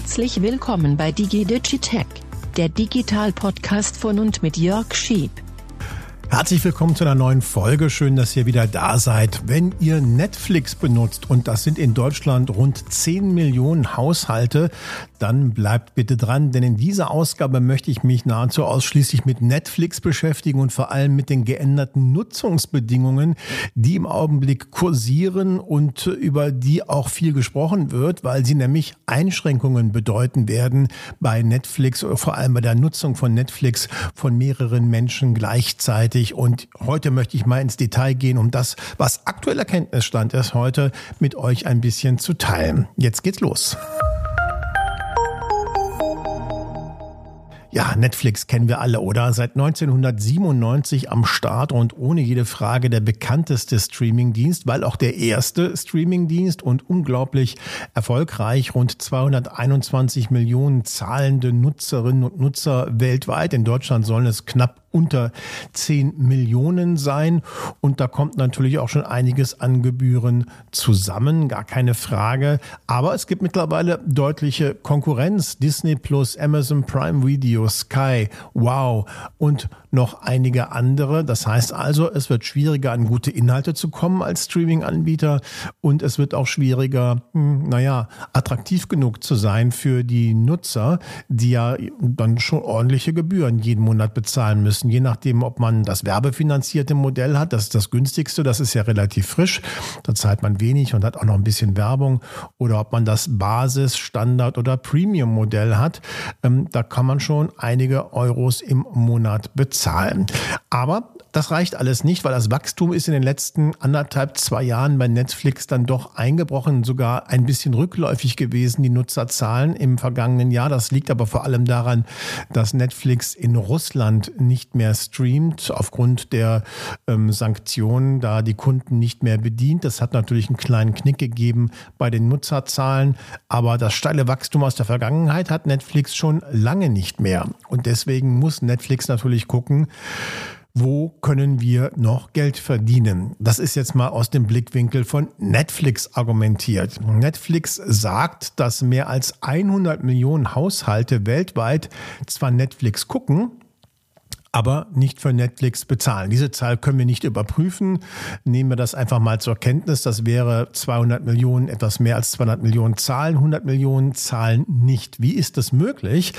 Herzlich willkommen bei DigiDigitech, der Digital-Podcast von und mit Jörg Schieb. Herzlich willkommen zu einer neuen Folge. Schön, dass ihr wieder da seid. Wenn ihr Netflix benutzt, und das sind in Deutschland rund 10 Millionen Haushalte, dann bleibt bitte dran, denn in dieser Ausgabe möchte ich mich nahezu ausschließlich mit Netflix beschäftigen und vor allem mit den geänderten Nutzungsbedingungen, die im Augenblick kursieren und über die auch viel gesprochen wird, weil sie nämlich Einschränkungen bedeuten werden bei Netflix, vor allem bei der Nutzung von Netflix von mehreren Menschen gleichzeitig. Und heute möchte ich mal ins Detail gehen, um das, was aktueller Kenntnisstand ist, heute mit euch ein bisschen zu teilen. Jetzt geht's los. Ja, Netflix kennen wir alle, oder? Seit 1997 am Start und ohne jede Frage der bekannteste Streamingdienst, weil auch der erste Streamingdienst und unglaublich erfolgreich. Rund 221 Millionen zahlende Nutzerinnen und Nutzer weltweit. In Deutschland sollen es knapp unter 10 Millionen sein. Und da kommt natürlich auch schon einiges an Gebühren zusammen, gar keine Frage. Aber es gibt mittlerweile deutliche Konkurrenz. Disney Plus, Amazon Prime Video, Sky, Wow und noch einige andere. Das heißt also, es wird schwieriger, an gute Inhalte zu kommen als Streaming-Anbieter und es wird auch schwieriger, hm, naja, attraktiv genug zu sein für die Nutzer, die ja dann schon ordentliche Gebühren jeden Monat bezahlen müssen, je nachdem, ob man das werbefinanzierte Modell hat, das ist das günstigste, das ist ja relativ frisch, da zahlt man wenig und hat auch noch ein bisschen Werbung, oder ob man das Basis-, Standard- oder Premium-Modell hat, ähm, da kann man schon einige Euros im Monat bezahlen zahlen. Aber das reicht alles nicht, weil das Wachstum ist in den letzten anderthalb, zwei Jahren bei Netflix dann doch eingebrochen, sogar ein bisschen rückläufig gewesen, die Nutzerzahlen im vergangenen Jahr. Das liegt aber vor allem daran, dass Netflix in Russland nicht mehr streamt, aufgrund der ähm, Sanktionen, da die Kunden nicht mehr bedient. Das hat natürlich einen kleinen Knick gegeben bei den Nutzerzahlen, aber das steile Wachstum aus der Vergangenheit hat Netflix schon lange nicht mehr. Und deswegen muss Netflix natürlich gucken, wo können wir noch Geld verdienen? Das ist jetzt mal aus dem Blickwinkel von Netflix argumentiert. Netflix sagt, dass mehr als 100 Millionen Haushalte weltweit zwar Netflix gucken, aber nicht für Netflix bezahlen. Diese Zahl können wir nicht überprüfen. Nehmen wir das einfach mal zur Kenntnis. Das wäre 200 Millionen, etwas mehr als 200 Millionen zahlen, 100 Millionen zahlen nicht. Wie ist das möglich?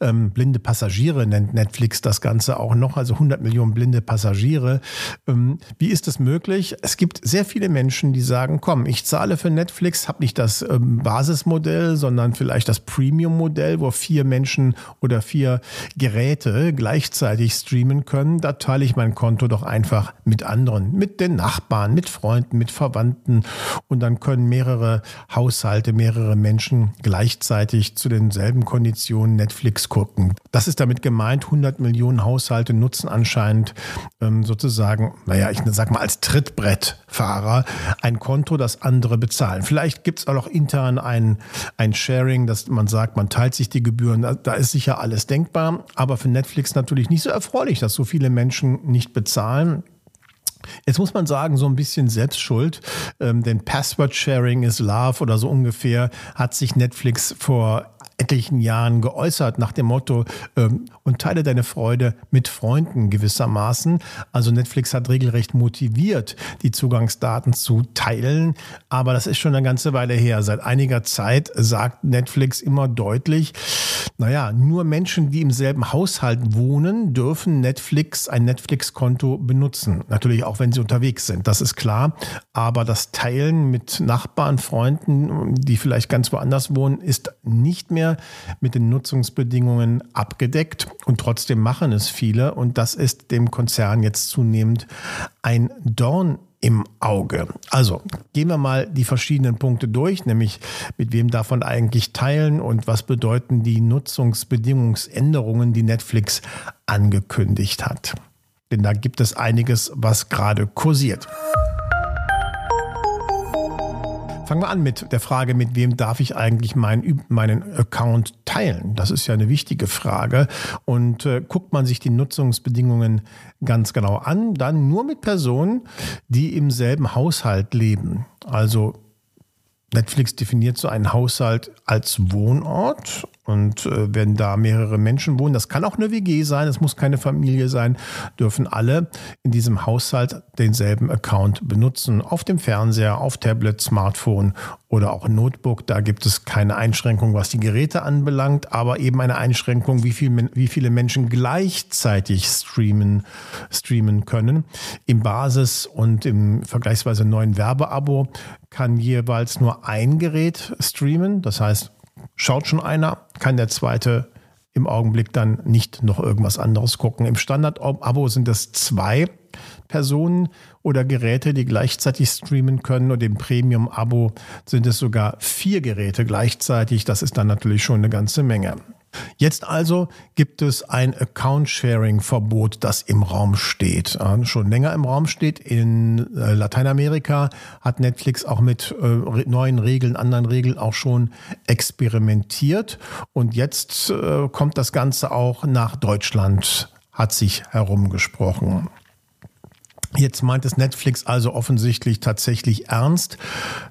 Ähm, blinde Passagiere nennt Netflix das Ganze auch noch, also 100 Millionen blinde Passagiere. Ähm, wie ist das möglich? Es gibt sehr viele Menschen, die sagen, komm, ich zahle für Netflix, habe nicht das ähm, Basismodell, sondern vielleicht das Premium-Modell, wo vier Menschen oder vier Geräte gleichzeitig streamen können, da teile ich mein Konto doch einfach mit anderen, mit den Nachbarn, mit Freunden, mit Verwandten und dann können mehrere Haushalte, mehrere Menschen gleichzeitig zu denselben Konditionen Netflix gucken. Das ist damit gemeint, 100 Millionen Haushalte nutzen anscheinend ähm, sozusagen, naja, ich sag mal als Trittbrettfahrer ein Konto, das andere bezahlen. Vielleicht gibt es auch intern ein, ein Sharing, dass man sagt, man teilt sich die Gebühren. Da, da ist sicher alles denkbar, aber für Netflix natürlich nicht so erfolgreich erfreulich, dass so viele Menschen nicht bezahlen. Jetzt muss man sagen, so ein bisschen Selbstschuld, ähm, denn Password Sharing is Love oder so ungefähr hat sich Netflix vor etlichen Jahren geäußert nach dem Motto ähm, und teile deine Freude mit Freunden gewissermaßen. Also Netflix hat regelrecht motiviert, die Zugangsdaten zu teilen, aber das ist schon eine ganze Weile her. Seit einiger Zeit sagt Netflix immer deutlich, naja, nur Menschen, die im selben Haushalt wohnen, dürfen Netflix, ein Netflix-Konto benutzen. Natürlich auch, wenn sie unterwegs sind, das ist klar. Aber das Teilen mit Nachbarn, Freunden, die vielleicht ganz woanders wohnen, ist nicht mehr mit den Nutzungsbedingungen abgedeckt. Und trotzdem machen es viele. Und das ist dem Konzern jetzt zunehmend ein Dorn im Auge. Also gehen wir mal die verschiedenen Punkte durch, nämlich mit wem davon eigentlich teilen und was bedeuten die Nutzungsbedingungsänderungen, die Netflix angekündigt hat. Denn da gibt es einiges, was gerade kursiert. Fangen wir an mit der Frage, mit wem darf ich eigentlich meinen, meinen Account teilen? Das ist ja eine wichtige Frage. Und äh, guckt man sich die Nutzungsbedingungen ganz genau an, dann nur mit Personen, die im selben Haushalt leben. Also Netflix definiert so einen Haushalt als Wohnort und äh, wenn da mehrere Menschen wohnen, das kann auch eine WG sein, es muss keine Familie sein, dürfen alle in diesem Haushalt denselben Account benutzen. Auf dem Fernseher, auf Tablet, Smartphone oder auch Notebook. Da gibt es keine Einschränkung, was die Geräte anbelangt, aber eben eine Einschränkung, wie, viel, wie viele Menschen gleichzeitig streamen, streamen können. Im Basis- und im vergleichsweise neuen Werbeabo kann jeweils nur ein Gerät streamen. Das heißt, schaut schon einer, kann der zweite im Augenblick dann nicht noch irgendwas anderes gucken. Im Standard-Abo sind es zwei Personen oder Geräte, die gleichzeitig streamen können. Und im Premium-Abo sind es sogar vier Geräte gleichzeitig. Das ist dann natürlich schon eine ganze Menge. Jetzt also gibt es ein Account-Sharing-Verbot, das im Raum steht, schon länger im Raum steht. In äh, Lateinamerika hat Netflix auch mit äh, neuen Regeln, anderen Regeln auch schon experimentiert. Und jetzt äh, kommt das Ganze auch nach Deutschland, hat sich herumgesprochen. Jetzt meint es Netflix also offensichtlich tatsächlich ernst.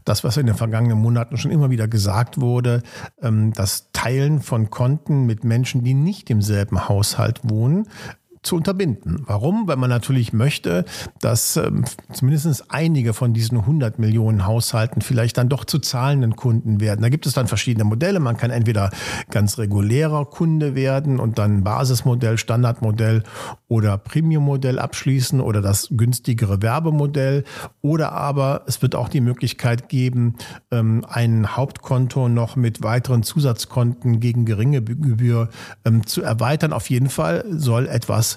Das, was in den vergangenen Monaten schon immer wieder gesagt wurde, ähm, das Teilen von Konten mit Menschen, die nicht im selben Haushalt wohnen, zu unterbinden. Warum? Weil man natürlich möchte, dass ähm, zumindest einige von diesen 100 Millionen Haushalten vielleicht dann doch zu zahlenden Kunden werden. Da gibt es dann verschiedene Modelle. Man kann entweder ganz regulärer Kunde werden und dann Basismodell, Standardmodell oder Premiummodell abschließen oder das günstigere Werbemodell. Oder aber es wird auch die Möglichkeit geben, ähm, ein Hauptkonto noch mit weiteren Zusatzkonten gegen geringe Gebühr ähm, zu erweitern. Auf jeden Fall soll etwas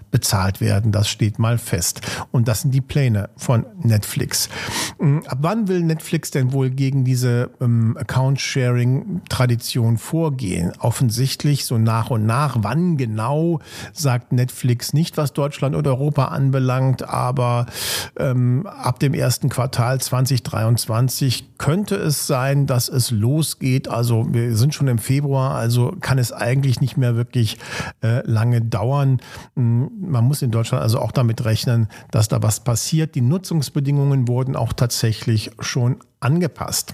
bezahlt werden. Das steht mal fest. Und das sind die Pläne von Netflix. Hm, ab wann will Netflix denn wohl gegen diese ähm, Account-Sharing-Tradition vorgehen? Offensichtlich so nach und nach. Wann genau sagt Netflix nicht, was Deutschland und Europa anbelangt, aber ähm, ab dem ersten Quartal 2023 könnte es sein, dass es losgeht. Also wir sind schon im Februar, also kann es eigentlich nicht mehr wirklich äh, lange dauern. Hm, man muss in Deutschland also auch damit rechnen, dass da was passiert. Die Nutzungsbedingungen wurden auch tatsächlich schon angepasst.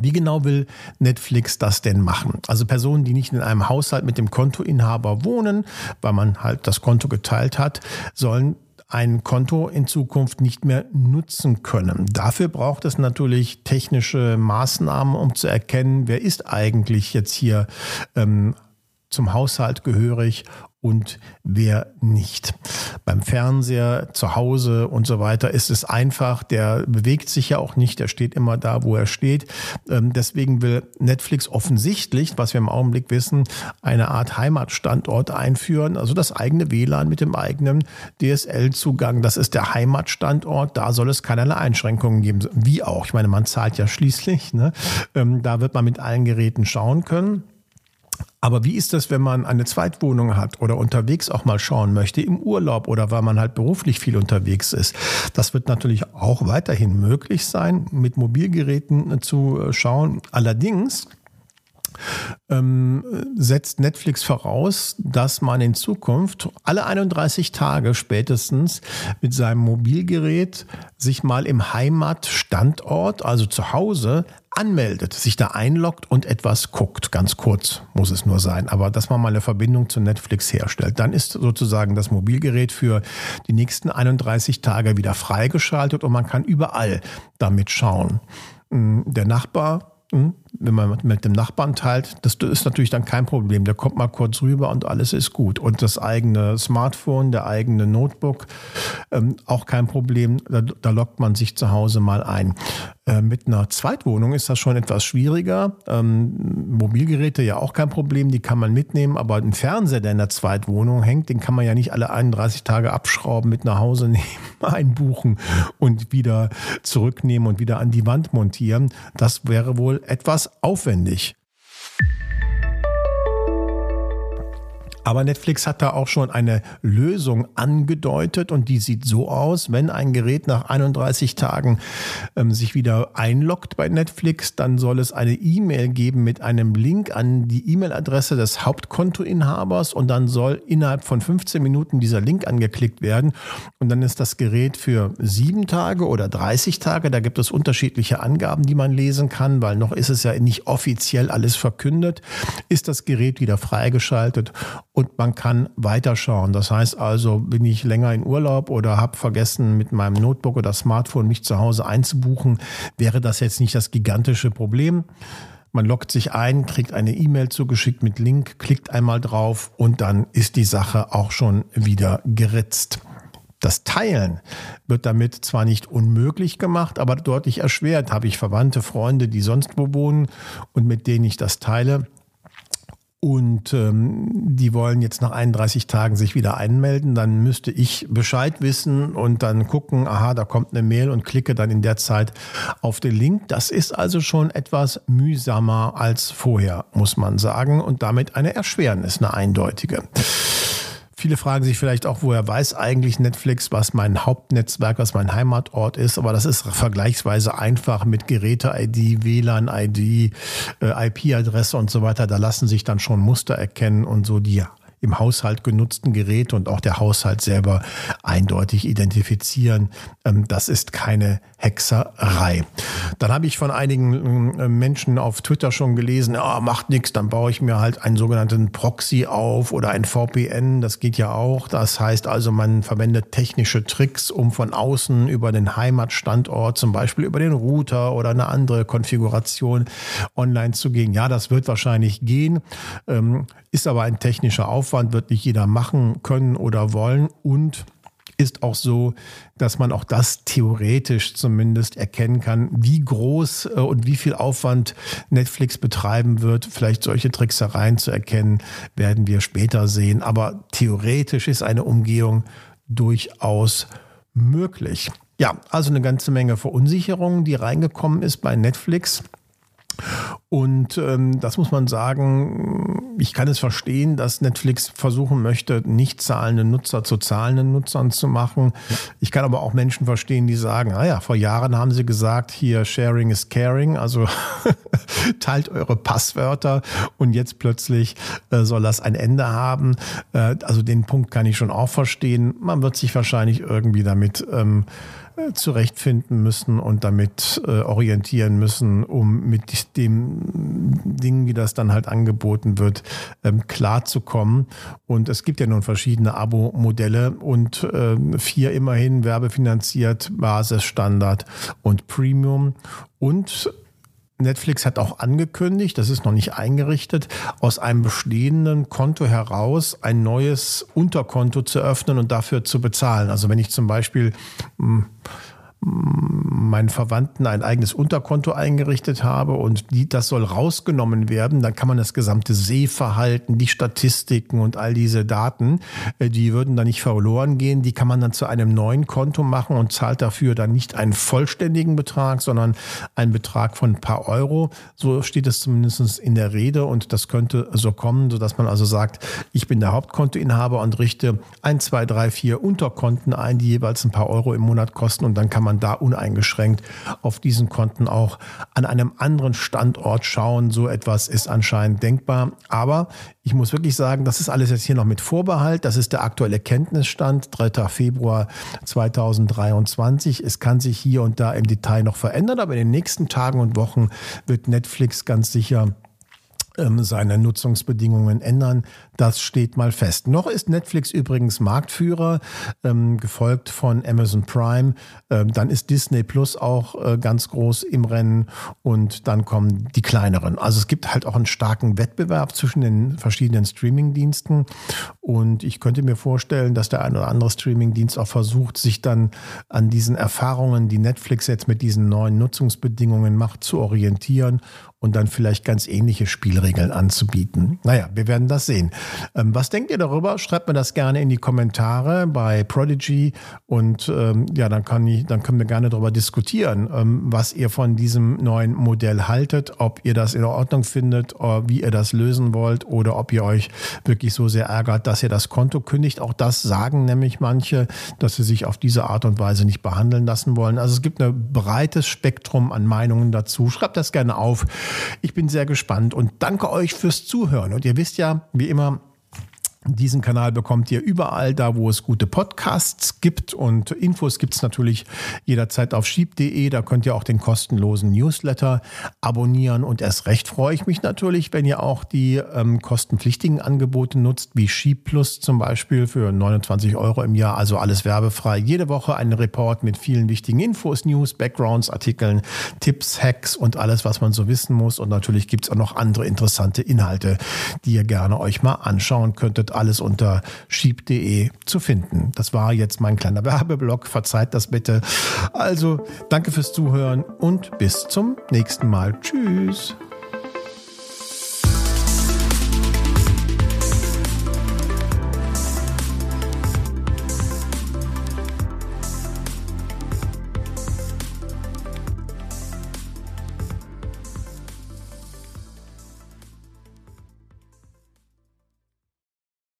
Wie genau will Netflix das denn machen? Also Personen, die nicht in einem Haushalt mit dem Kontoinhaber wohnen, weil man halt das Konto geteilt hat, sollen ein Konto in Zukunft nicht mehr nutzen können. Dafür braucht es natürlich technische Maßnahmen, um zu erkennen, wer ist eigentlich jetzt hier ähm, zum Haushalt gehörig und wer nicht. Beim Fernseher, zu Hause und so weiter ist es einfach. Der bewegt sich ja auch nicht. Der steht immer da, wo er steht. Ähm, deswegen will Netflix offensichtlich, was wir im Augenblick wissen, eine Art Heimatstandort einführen. Also das eigene WLAN mit dem eigenen DSL-Zugang. Das ist der Heimatstandort. Da soll es keinerlei Einschränkungen geben. Wie auch. Ich meine, man zahlt ja schließlich. Ne? Ähm, da wird man mit allen Geräten schauen können. Aber wie ist das, wenn man eine Zweitwohnung hat oder unterwegs auch mal schauen möchte, im Urlaub oder weil man halt beruflich viel unterwegs ist? Das wird natürlich auch weiterhin möglich sein, mit Mobilgeräten zu äh, schauen. Allerdings ähm, setzt Netflix voraus, dass man in Zukunft alle 31 Tage spätestens mit seinem Mobilgerät sich mal im Heimatstandort, also zu Hause, anmeldet, sich da einloggt und etwas guckt. Ganz kurz muss es nur sein, aber dass man mal eine Verbindung zu Netflix herstellt. Dann ist sozusagen das Mobilgerät für die nächsten 31 Tage wieder freigeschaltet und man kann überall damit schauen. Hm, der Nachbar hm? Wenn man mit dem Nachbarn teilt, das ist natürlich dann kein Problem. Der kommt mal kurz rüber und alles ist gut. Und das eigene Smartphone, der eigene Notebook, ähm, auch kein Problem. Da, da lockt man sich zu Hause mal ein. Äh, mit einer Zweitwohnung ist das schon etwas schwieriger. Ähm, Mobilgeräte ja auch kein Problem, die kann man mitnehmen. Aber ein Fernseher, der in der Zweitwohnung hängt, den kann man ja nicht alle 31 Tage abschrauben, mit nach Hause nehmen, einbuchen und wieder zurücknehmen und wieder an die Wand montieren. Das wäre wohl etwas aufwendig. Aber Netflix hat da auch schon eine Lösung angedeutet und die sieht so aus, wenn ein Gerät nach 31 Tagen ähm, sich wieder einloggt bei Netflix, dann soll es eine E-Mail geben mit einem Link an die E-Mail-Adresse des Hauptkontoinhabers und dann soll innerhalb von 15 Minuten dieser Link angeklickt werden. Und dann ist das Gerät für sieben Tage oder 30 Tage, da gibt es unterschiedliche Angaben, die man lesen kann, weil noch ist es ja nicht offiziell alles verkündet, ist das Gerät wieder freigeschaltet und man kann weiterschauen. Das heißt also, bin ich länger in Urlaub oder habe vergessen, mit meinem Notebook oder Smartphone mich zu Hause einzubuchen, wäre das jetzt nicht das gigantische Problem. Man loggt sich ein, kriegt eine E-Mail zugeschickt mit Link, klickt einmal drauf und dann ist die Sache auch schon wieder geritzt. Das Teilen wird damit zwar nicht unmöglich gemacht, aber deutlich erschwert. Habe ich Verwandte, Freunde, die sonst wo wohnen und mit denen ich das teile, und ähm, die wollen jetzt nach 31 Tagen sich wieder einmelden, dann müsste ich Bescheid wissen und dann gucken, aha, da kommt eine Mail und klicke dann in der Zeit auf den Link. Das ist also schon etwas mühsamer als vorher, muss man sagen, und damit eine Erschwernis, eine eindeutige. Viele fragen sich vielleicht auch, woher weiß eigentlich Netflix, was mein Hauptnetzwerk, was mein Heimatort ist. Aber das ist vergleichsweise einfach mit Geräte-ID, WLAN-ID, äh, IP-Adresse und so weiter. Da lassen sich dann schon Muster erkennen und so die im Haushalt genutzten Geräte und auch der Haushalt selber eindeutig identifizieren. Ähm, das ist keine Hexerei. Dann habe ich von einigen äh, Menschen auf Twitter schon gelesen, ja, macht nichts, dann baue ich mir halt einen sogenannten Proxy auf oder ein VPN, das geht ja auch. Das heißt also, man verwendet technische Tricks, um von außen über den Heimatstandort, zum Beispiel über den Router oder eine andere Konfiguration online zu gehen. Ja, das wird wahrscheinlich gehen, ähm, ist aber ein technischer Aufwand. Aufwand wird nicht jeder machen können oder wollen und ist auch so, dass man auch das theoretisch zumindest erkennen kann, wie groß äh, und wie viel Aufwand Netflix betreiben wird. Vielleicht solche Tricksereien zu erkennen, werden wir später sehen. Aber theoretisch ist eine Umgehung durchaus möglich. Ja, also eine ganze Menge Verunsicherung, die reingekommen ist bei Netflix. Und ähm, das muss man sagen, ich kann es verstehen, dass Netflix versuchen möchte, nicht zahlende Nutzer zu zahlenden Nutzern zu machen. Ich kann aber auch Menschen verstehen, die sagen, naja, vor Jahren haben sie gesagt, hier Sharing is Caring, also teilt eure Passwörter und jetzt plötzlich äh, soll das ein Ende haben. Äh, also den Punkt kann ich schon auch verstehen. Man wird sich wahrscheinlich irgendwie damit ähm, äh, zurechtfinden müssen und damit äh, orientieren müssen, um mit dem Ding, wie das dann halt angeboten wird, ähm, klarzukommen. Und es gibt ja nun verschiedene Abo-Modelle und äh, vier immerhin werbefinanziert, Basis, Standard und Premium. Und Netflix hat auch angekündigt, das ist noch nicht eingerichtet, aus einem bestehenden Konto heraus ein neues Unterkonto zu öffnen und dafür zu bezahlen. Also wenn ich zum Beispiel hm, meinen Verwandten ein eigenes Unterkonto eingerichtet habe und die, das soll rausgenommen werden, dann kann man das gesamte Sehverhalten, die Statistiken und all diese Daten, äh, die würden dann nicht verloren gehen, die kann man dann zu einem neuen Konto machen und zahlt dafür dann nicht einen vollständigen Betrag, sondern einen Betrag von ein paar Euro. So steht es zumindest in der Rede und das könnte so kommen, sodass man also sagt, ich bin der Hauptkontoinhaber und richte ein, zwei, drei, vier Unterkonten ein, die jeweils ein paar Euro im Monat kosten und dann kann man man da uneingeschränkt auf diesen Konten auch an einem anderen Standort schauen. So etwas ist anscheinend denkbar. Aber ich muss wirklich sagen, das ist alles jetzt hier noch mit Vorbehalt. Das ist der aktuelle Kenntnisstand, 3. Februar 2023. Es kann sich hier und da im Detail noch verändern, aber in den nächsten Tagen und Wochen wird Netflix ganz sicher seine Nutzungsbedingungen ändern. Das steht mal fest. Noch ist Netflix übrigens Marktführer, ähm, gefolgt von Amazon Prime. Ähm, dann ist Disney Plus auch äh, ganz groß im Rennen und dann kommen die kleineren. Also es gibt halt auch einen starken Wettbewerb zwischen den verschiedenen Streaming-Diensten Und ich könnte mir vorstellen, dass der ein oder andere Streamingdienst auch versucht, sich dann an diesen Erfahrungen, die Netflix jetzt mit diesen neuen Nutzungsbedingungen macht, zu orientieren und dann vielleicht ganz ähnliche Spielregeln anzubieten. Naja, wir werden das sehen. Ähm, was denkt ihr darüber? Schreibt mir das gerne in die Kommentare bei Prodigy und ähm, ja, dann, kann ich, dann können wir gerne darüber diskutieren, ähm, was ihr von diesem neuen Modell haltet, ob ihr das in Ordnung findet, äh, wie ihr das lösen wollt oder ob ihr euch wirklich so sehr ärgert, dass ihr das Konto kündigt. Auch das sagen nämlich manche, dass sie sich auf diese Art und Weise nicht behandeln lassen wollen. Also es gibt ein breites Spektrum an Meinungen dazu. Schreibt das gerne auf. Ich bin sehr gespannt und danke euch fürs Zuhören. Und ihr wisst ja, wie immer, diesen Kanal bekommt ihr überall da, wo es gute Podcasts gibt und Infos gibt es natürlich jederzeit auf sheep.de. Da könnt ihr auch den kostenlosen Newsletter abonnieren und erst recht freue ich mich natürlich, wenn ihr auch die ähm, kostenpflichtigen Angebote nutzt, wie Sheep Plus zum Beispiel für 29 Euro im Jahr, also alles werbefrei. Jede Woche ein Report mit vielen wichtigen Infos, News, Backgrounds, Artikeln, Tipps, Hacks und alles, was man so wissen muss. Und natürlich gibt es auch noch andere interessante Inhalte, die ihr gerne euch mal anschauen könntet alles unter schieb.de zu finden. Das war jetzt mein kleiner Werbeblock. Verzeiht das bitte. Also, danke fürs Zuhören und bis zum nächsten Mal. Tschüss.